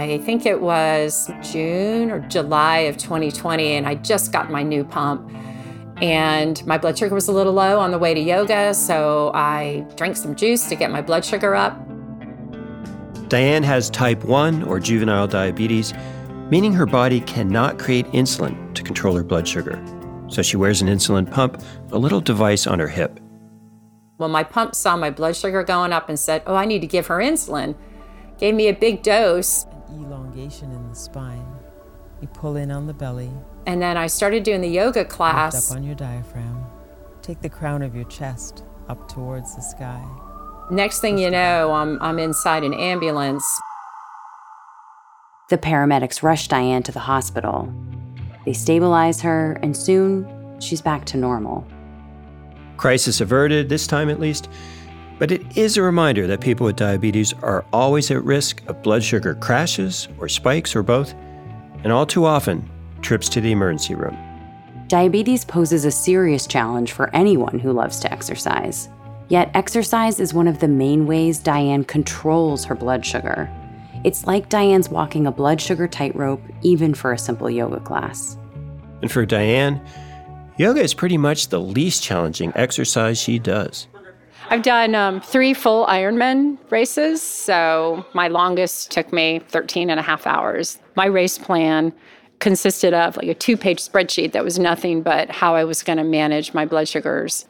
I think it was June or July of 2020, and I just got my new pump. And my blood sugar was a little low on the way to yoga, so I drank some juice to get my blood sugar up. Diane has type 1 or juvenile diabetes, meaning her body cannot create insulin to control her blood sugar. So she wears an insulin pump, a little device on her hip. When my pump saw my blood sugar going up and said, Oh, I need to give her insulin, gave me a big dose. An elongation in the spine. You pull in on the belly. And then I started doing the yoga class. Lift up on your diaphragm. Take the crown of your chest up towards the sky. Next thing you know, I'm, I'm inside an ambulance. The paramedics rush Diane to the hospital. They stabilize her, and soon she's back to normal. Crisis averted, this time at least. But it is a reminder that people with diabetes are always at risk of blood sugar crashes or spikes or both, and all too often, trips to the emergency room. Diabetes poses a serious challenge for anyone who loves to exercise. Yet, exercise is one of the main ways Diane controls her blood sugar. It's like Diane's walking a blood sugar tightrope, even for a simple yoga class. And for Diane, yoga is pretty much the least challenging exercise she does. I've done um, three full Ironman races, so my longest took me 13 and a half hours. My race plan consisted of like a two page spreadsheet that was nothing but how I was going to manage my blood sugars.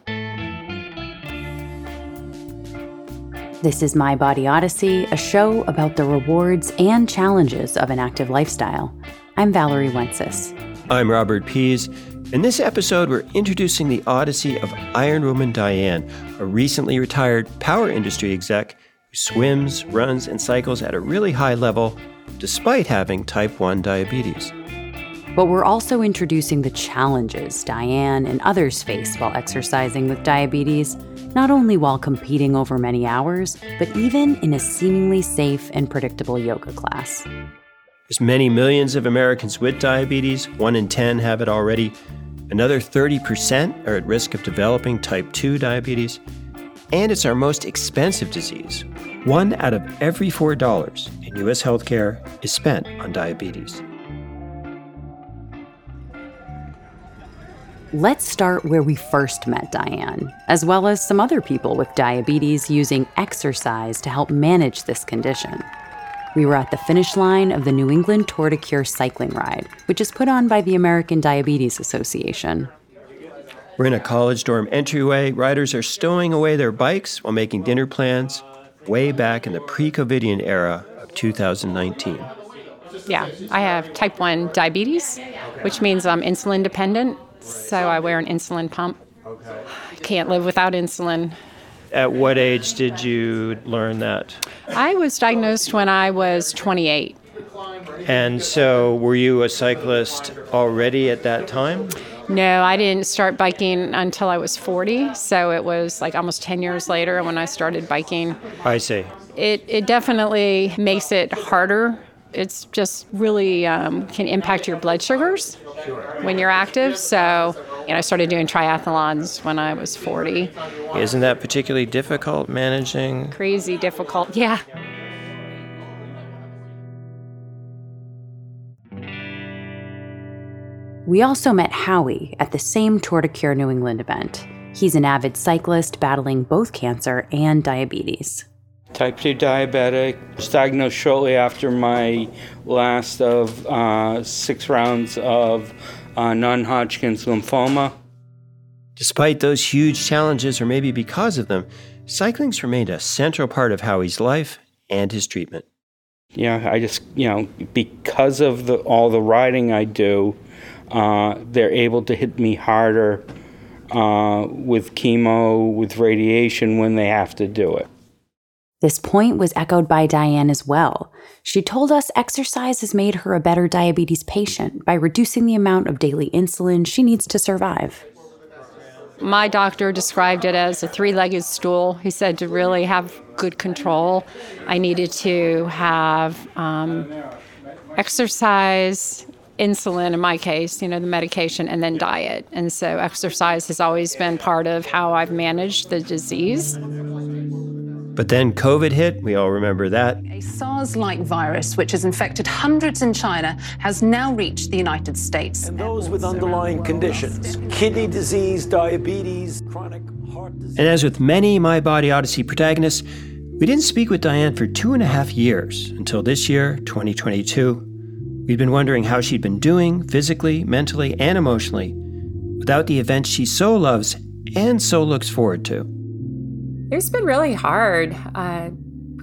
This is My Body Odyssey, a show about the rewards and challenges of an active lifestyle. I'm Valerie Wences. I'm Robert Pease. In this episode, we're introducing the odyssey of Iron Woman Diane, a recently retired power industry exec who swims, runs, and cycles at a really high level despite having type 1 diabetes. But we're also introducing the challenges Diane and others face while exercising with diabetes not only while competing over many hours, but even in a seemingly safe and predictable yoga class. There's many millions of Americans with diabetes, 1 in 10 have it already. Another 30% are at risk of developing type 2 diabetes. And it's our most expensive disease. One out of every $4 in U.S. healthcare is spent on diabetes. Let's start where we first met Diane, as well as some other people with diabetes using exercise to help manage this condition. We were at the finish line of the New England Tour de Cure cycling ride, which is put on by the American Diabetes Association. We're in a college dorm entryway. Riders are stowing away their bikes while making dinner plans way back in the pre COVIDian era of 2019. Yeah, I have type 1 diabetes, which means I'm insulin dependent. So I wear an insulin pump. I can't live without insulin. At what age did you learn that? I was diagnosed when I was 28. And so, were you a cyclist already at that time? No, I didn't start biking until I was 40. So it was like almost 10 years later when I started biking. I see. It, it definitely makes it harder. It's just really um, can impact your blood sugars when you're active. So, you know, I started doing triathlons when I was 40. Isn't that particularly difficult managing? Crazy difficult, yeah. We also met Howie at the same Tour de Cure New England event. He's an avid cyclist battling both cancer and diabetes. Type 2 diabetic, was diagnosed shortly after my last of uh, six rounds of uh, non Hodgkin's lymphoma. Despite those huge challenges, or maybe because of them, cycling's remained a central part of Howie's life and his treatment. Yeah, I just, you know, because of the, all the riding I do, uh, they're able to hit me harder uh, with chemo, with radiation when they have to do it. This point was echoed by Diane as well. She told us exercise has made her a better diabetes patient by reducing the amount of daily insulin she needs to survive. My doctor described it as a three legged stool. He said to really have good control, I needed to have um, exercise insulin in my case, you know, the medication, and then diet. And so exercise has always been part of how I've managed the disease. But then COVID hit. We all remember that. A SARS like virus, which has infected hundreds in China, has now reached the United States. And those with underlying conditions kidney disease, diabetes, chronic heart disease. And as with many My Body Odyssey protagonists, we didn't speak with Diane for two and a half years until this year, 2022. We'd been wondering how she'd been doing physically, mentally, and emotionally without the events she so loves and so looks forward to. It's been really hard. Uh,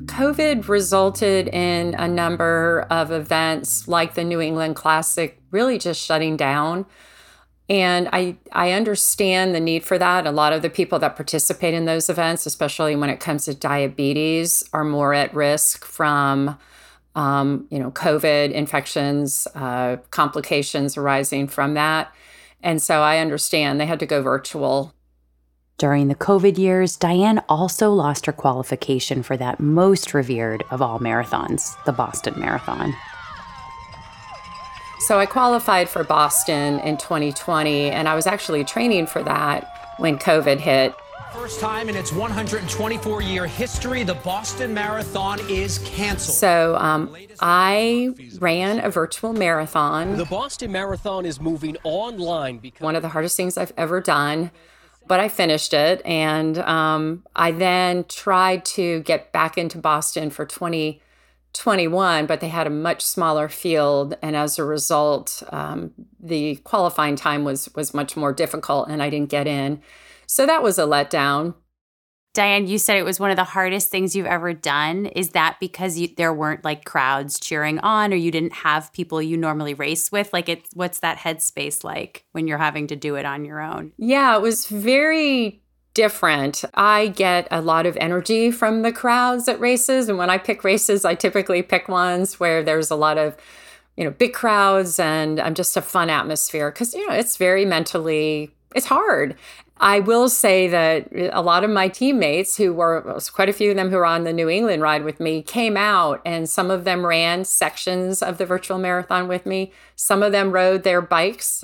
COVID resulted in a number of events like the New England Classic really just shutting down. And I, I understand the need for that. A lot of the people that participate in those events, especially when it comes to diabetes, are more at risk from um, you know, COVID infections, uh, complications arising from that. And so I understand they had to go virtual during the COVID years, Diane also lost her qualification for that most revered of all marathons, the Boston Marathon. So I qualified for Boston in 2020, and I was actually training for that when COVID hit. First time in its 124 year history, the Boston Marathon is canceled. So um, I ran a virtual marathon. The Boston Marathon is moving online because one of the hardest things I've ever done but I finished it. And um, I then tried to get back into Boston for 2021, but they had a much smaller field. And as a result, um, the qualifying time was, was much more difficult and I didn't get in. So that was a letdown. Diane, you said it was one of the hardest things you've ever done. Is that because you, there weren't like crowds cheering on, or you didn't have people you normally race with? Like, it's what's that headspace like when you're having to do it on your own? Yeah, it was very different. I get a lot of energy from the crowds at races, and when I pick races, I typically pick ones where there's a lot of you know big crowds and i'm just a fun atmosphere because you know it's very mentally it's hard I will say that a lot of my teammates, who were quite a few of them who were on the New England ride with me, came out and some of them ran sections of the virtual marathon with me. Some of them rode their bikes.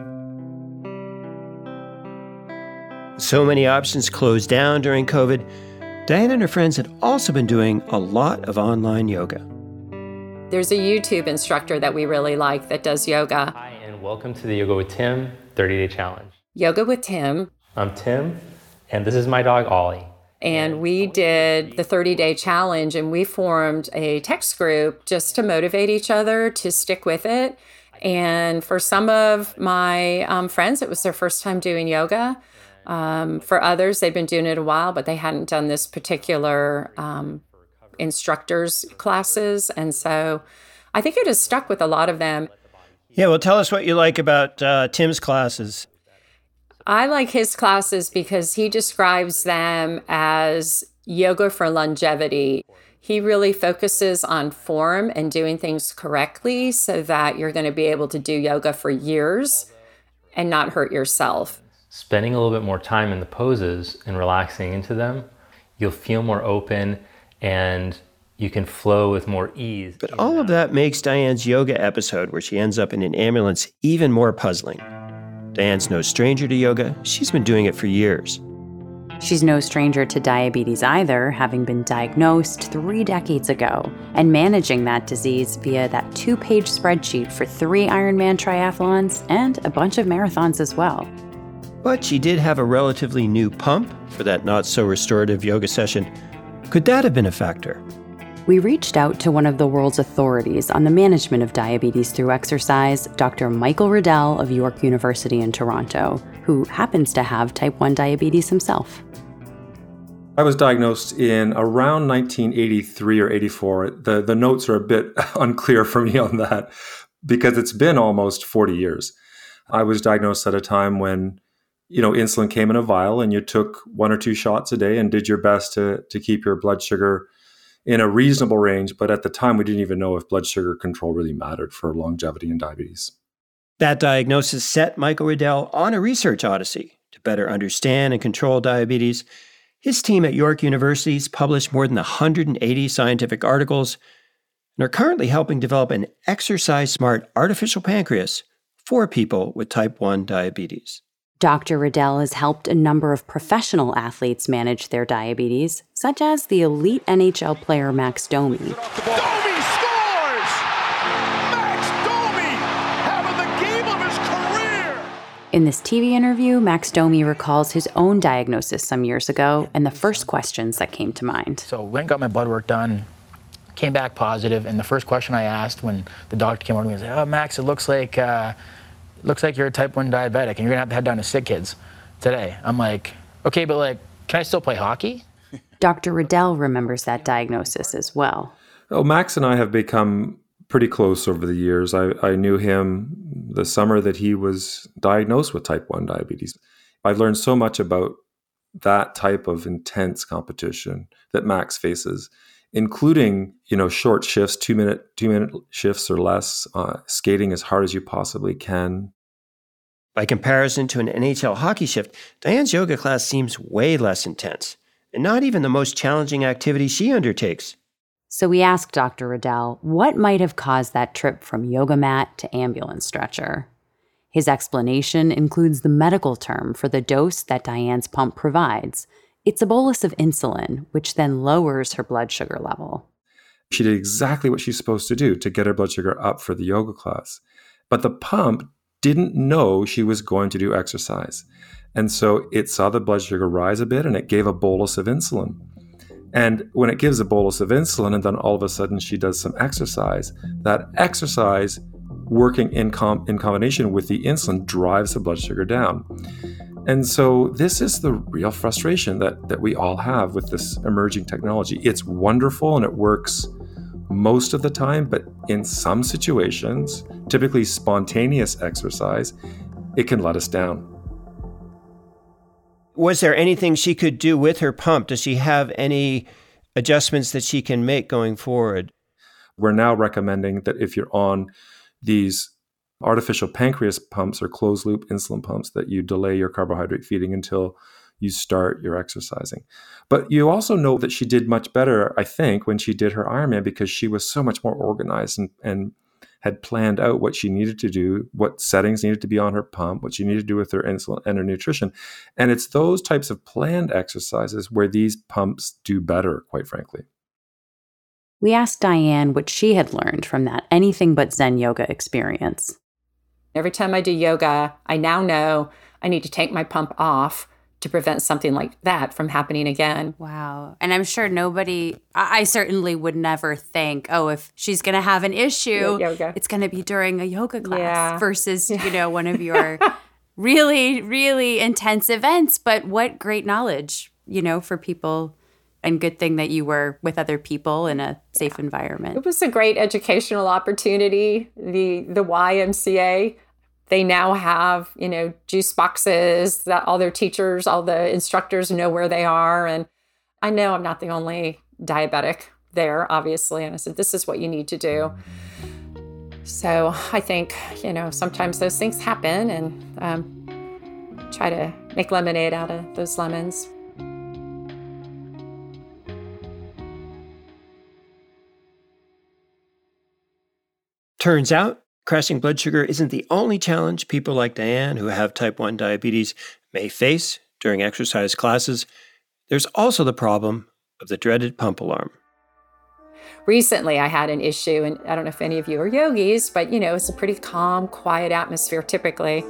So many options closed down during COVID. Diane and her friends had also been doing a lot of online yoga. There's a YouTube instructor that we really like that does yoga. Hi, and welcome to the Yoga with Tim 30 Day Challenge. Yoga with Tim I'm Tim, and this is my dog Ollie. And we did the 30 day challenge and we formed a text group just to motivate each other to stick with it. And for some of my um, friends, it was their first time doing yoga. Um, for others, they've been doing it a while, but they hadn't done this particular um, instructors classes. And so I think it has stuck with a lot of them. Yeah, well, tell us what you like about uh, Tim's classes. I like his classes because he describes them as yoga for longevity. He really focuses on form and doing things correctly so that you're going to be able to do yoga for years and not hurt yourself. Spending a little bit more time in the poses and relaxing into them, you'll feel more open and you can flow with more ease. But all of that makes Diane's yoga episode, where she ends up in an ambulance, even more puzzling. Diane's no stranger to yoga. She's been doing it for years. She's no stranger to diabetes either, having been diagnosed three decades ago and managing that disease via that two page spreadsheet for three Ironman triathlons and a bunch of marathons as well. But she did have a relatively new pump for that not so restorative yoga session. Could that have been a factor? We reached out to one of the world's authorities on the management of diabetes through exercise, Dr. Michael Riddell of York University in Toronto, who happens to have type 1 diabetes himself. I was diagnosed in around 1983 or 84. The, the notes are a bit unclear for me on that because it's been almost 40 years. I was diagnosed at a time when you know insulin came in a vial and you took one or two shots a day and did your best to to keep your blood sugar in a reasonable range. But at the time, we didn't even know if blood sugar control really mattered for longevity and diabetes. That diagnosis set Michael Riddell on a research odyssey to better understand and control diabetes. His team at York University has published more than 180 scientific articles and are currently helping develop an exercise smart artificial pancreas for people with type 1 diabetes. Dr. Riddell has helped a number of professional athletes manage their diabetes, such as the elite NHL player Max Domi. Domi scores! Max Domi having the game of his career! In this TV interview, Max Domi recalls his own diagnosis some years ago and the first questions that came to mind. So went and got my blood work done, came back positive, and the first question I asked when the doctor came over to me was, "Oh, Max, it looks like uh, looks like you're a type one diabetic, and you're gonna have to head down to sick kids today." I'm like, "Okay, but like, can I still play hockey?" Dr. Riddell remembers that diagnosis as well. Oh, Max and I have become pretty close over the years. I, I knew him the summer that he was diagnosed with type 1 diabetes. I've learned so much about that type of intense competition that Max faces, including you know short shifts, two minute two minute shifts or less, uh, skating as hard as you possibly can. By comparison to an NHL hockey shift, Diane's yoga class seems way less intense, and not even the most challenging activity she undertakes. So we asked Dr. Riddell what might have caused that trip from yoga mat to ambulance stretcher. His explanation includes the medical term for the dose that Diane's pump provides. It's a bolus of insulin, which then lowers her blood sugar level. She did exactly what she's supposed to do to get her blood sugar up for the yoga class. But the pump didn't know she was going to do exercise. And so it saw the blood sugar rise a bit and it gave a bolus of insulin. And when it gives a bolus of insulin, and then all of a sudden she does some exercise, that exercise working in, com- in combination with the insulin drives the blood sugar down. And so this is the real frustration that, that we all have with this emerging technology. It's wonderful and it works most of the time, but in some situations, typically spontaneous exercise, it can let us down. Was there anything she could do with her pump? Does she have any adjustments that she can make going forward? We're now recommending that if you're on these artificial pancreas pumps or closed loop insulin pumps, that you delay your carbohydrate feeding until you start your exercising. But you also know that she did much better, I think, when she did her Ironman because she was so much more organized and, and had planned out what she needed to do, what settings needed to be on her pump, what she needed to do with her insulin and her nutrition. And it's those types of planned exercises where these pumps do better, quite frankly. We asked Diane what she had learned from that anything but Zen yoga experience. Every time I do yoga, I now know I need to take my pump off to prevent something like that from happening again. Wow. And I'm sure nobody, I, I certainly would never think, oh, if she's going to have an issue, it's going to be during a yoga class Yeah. versus, you know, one of your really, really intense events. But what great knowledge, you know, for people. And good thing that you were with other people in a safe environment. It was a great educational opportunity. The the YMCA, they now have, you know, juice boxes that all their teachers, all the instructors know where they are. And I know I'm not the only diabetic there, obviously. And I said, this is what you need to do. So I think, you know, sometimes those things happen and um, try to make lemonade out of those lemons. Turns out, crashing blood sugar isn't the only challenge people like Diane who have type 1 diabetes may face during exercise classes. There's also the problem of the dreaded pump alarm. recently I had an issue, and I don't know if any of you are yogis, but you know, it's a pretty calm, quiet atmosphere typically.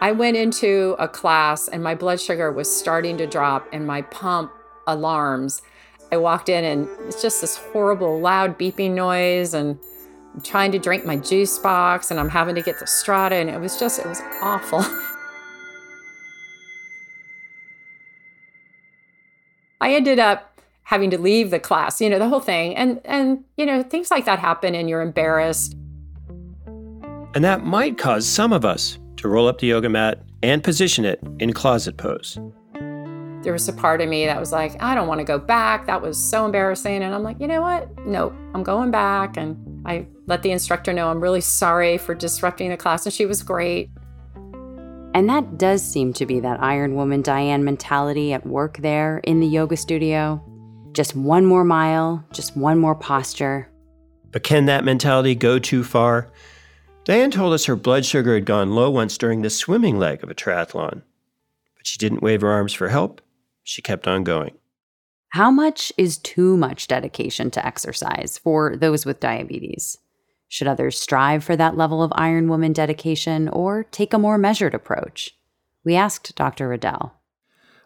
I went into a class and my blood sugar was starting to drop and my pump alarms. I walked in and it's just this horrible, loud beeping noise, and I'm trying to drink my juice box and I'm having to get the strata, and it was just, it was awful. I ended up having to leave the class, you know, the whole thing. And and you know, things like that happen and you're embarrassed. And that might cause some of us to roll up the yoga mat and position it in closet pose. There was a part of me that was like, I don't want to go back. That was so embarrassing. And I'm like, you know what? Nope, I'm going back. And I let the instructor know I'm really sorry for disrupting the class. And she was great. And that does seem to be that Iron Woman Diane mentality at work there in the yoga studio. Just one more mile, just one more posture. But can that mentality go too far? Diane told us her blood sugar had gone low once during the swimming leg of a triathlon, but she didn't wave her arms for help. She kept on going. How much is too much dedication to exercise for those with diabetes? Should others strive for that level of Iron Woman dedication or take a more measured approach? We asked Dr. Riddell.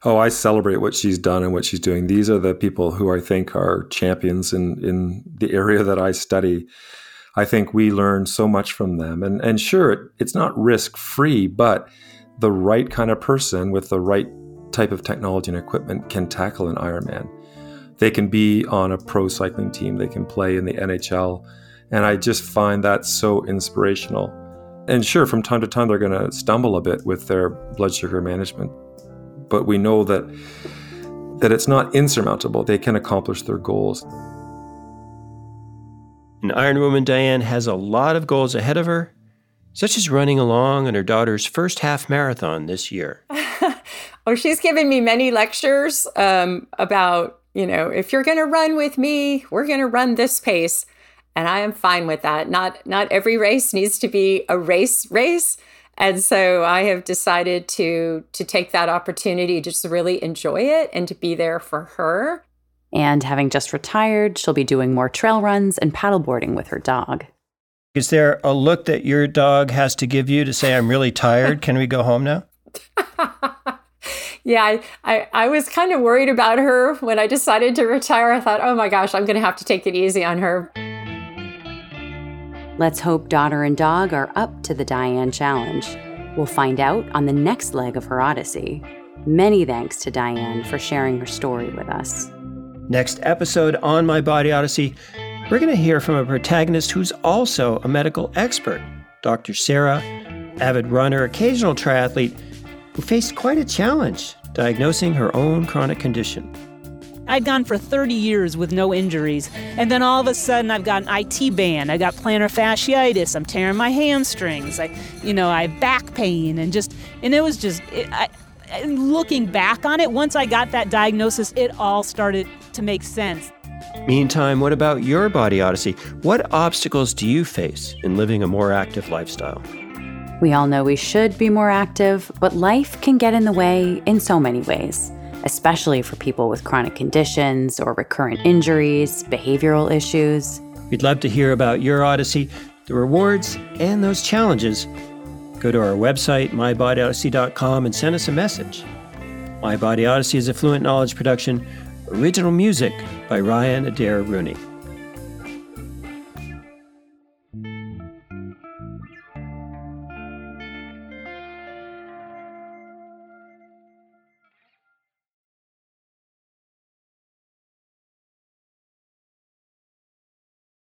Oh, I celebrate what she's done and what she's doing. These are the people who I think are champions in, in the area that I study. I think we learn so much from them. And, and sure, it, it's not risk free, but the right kind of person with the right type of technology and equipment can tackle an Ironman. They can be on a pro cycling team, they can play in the NHL. And I just find that so inspirational. And sure, from time to time, they're going to stumble a bit with their blood sugar management. But we know that, that it's not insurmountable. They can accomplish their goals. And Iron Woman Diane has a lot of goals ahead of her, such as running along on her daughter's first half marathon this year. oh, she's given me many lectures um, about, you know, if you're going to run with me, we're going to run this pace. And I am fine with that. Not not every race needs to be a race race. And so I have decided to to take that opportunity to just really enjoy it and to be there for her. And having just retired, she'll be doing more trail runs and paddleboarding with her dog. Is there a look that your dog has to give you to say, I'm really tired? Can we go home now? yeah, I, I, I, was kind of worried about her when I decided to retire. I thought, oh my gosh, I'm going to have to take it easy on her. Let's hope daughter and dog are up to the Diane challenge. We'll find out on the next leg of her odyssey. Many thanks to Diane for sharing her story with us. Next episode on My Body Odyssey, we're going to hear from a protagonist who's also a medical expert, Dr. Sarah, avid runner, occasional triathlete, who faced quite a challenge diagnosing her own chronic condition. I'd gone for 30 years with no injuries, and then all of a sudden I've got an IT band. I got plantar fasciitis. I'm tearing my hamstrings. I, you know, I have back pain, and just, and it was just, it, I, looking back on it, once I got that diagnosis, it all started to make sense. Meantime, what about your body odyssey? What obstacles do you face in living a more active lifestyle? We all know we should be more active, but life can get in the way in so many ways especially for people with chronic conditions or recurrent injuries, behavioral issues. We'd love to hear about your Odyssey, the rewards, and those challenges. Go to our website, mybodyodyssey.com, and send us a message. My Body Odyssey is a Fluent Knowledge production, original music by Ryan Adair Rooney.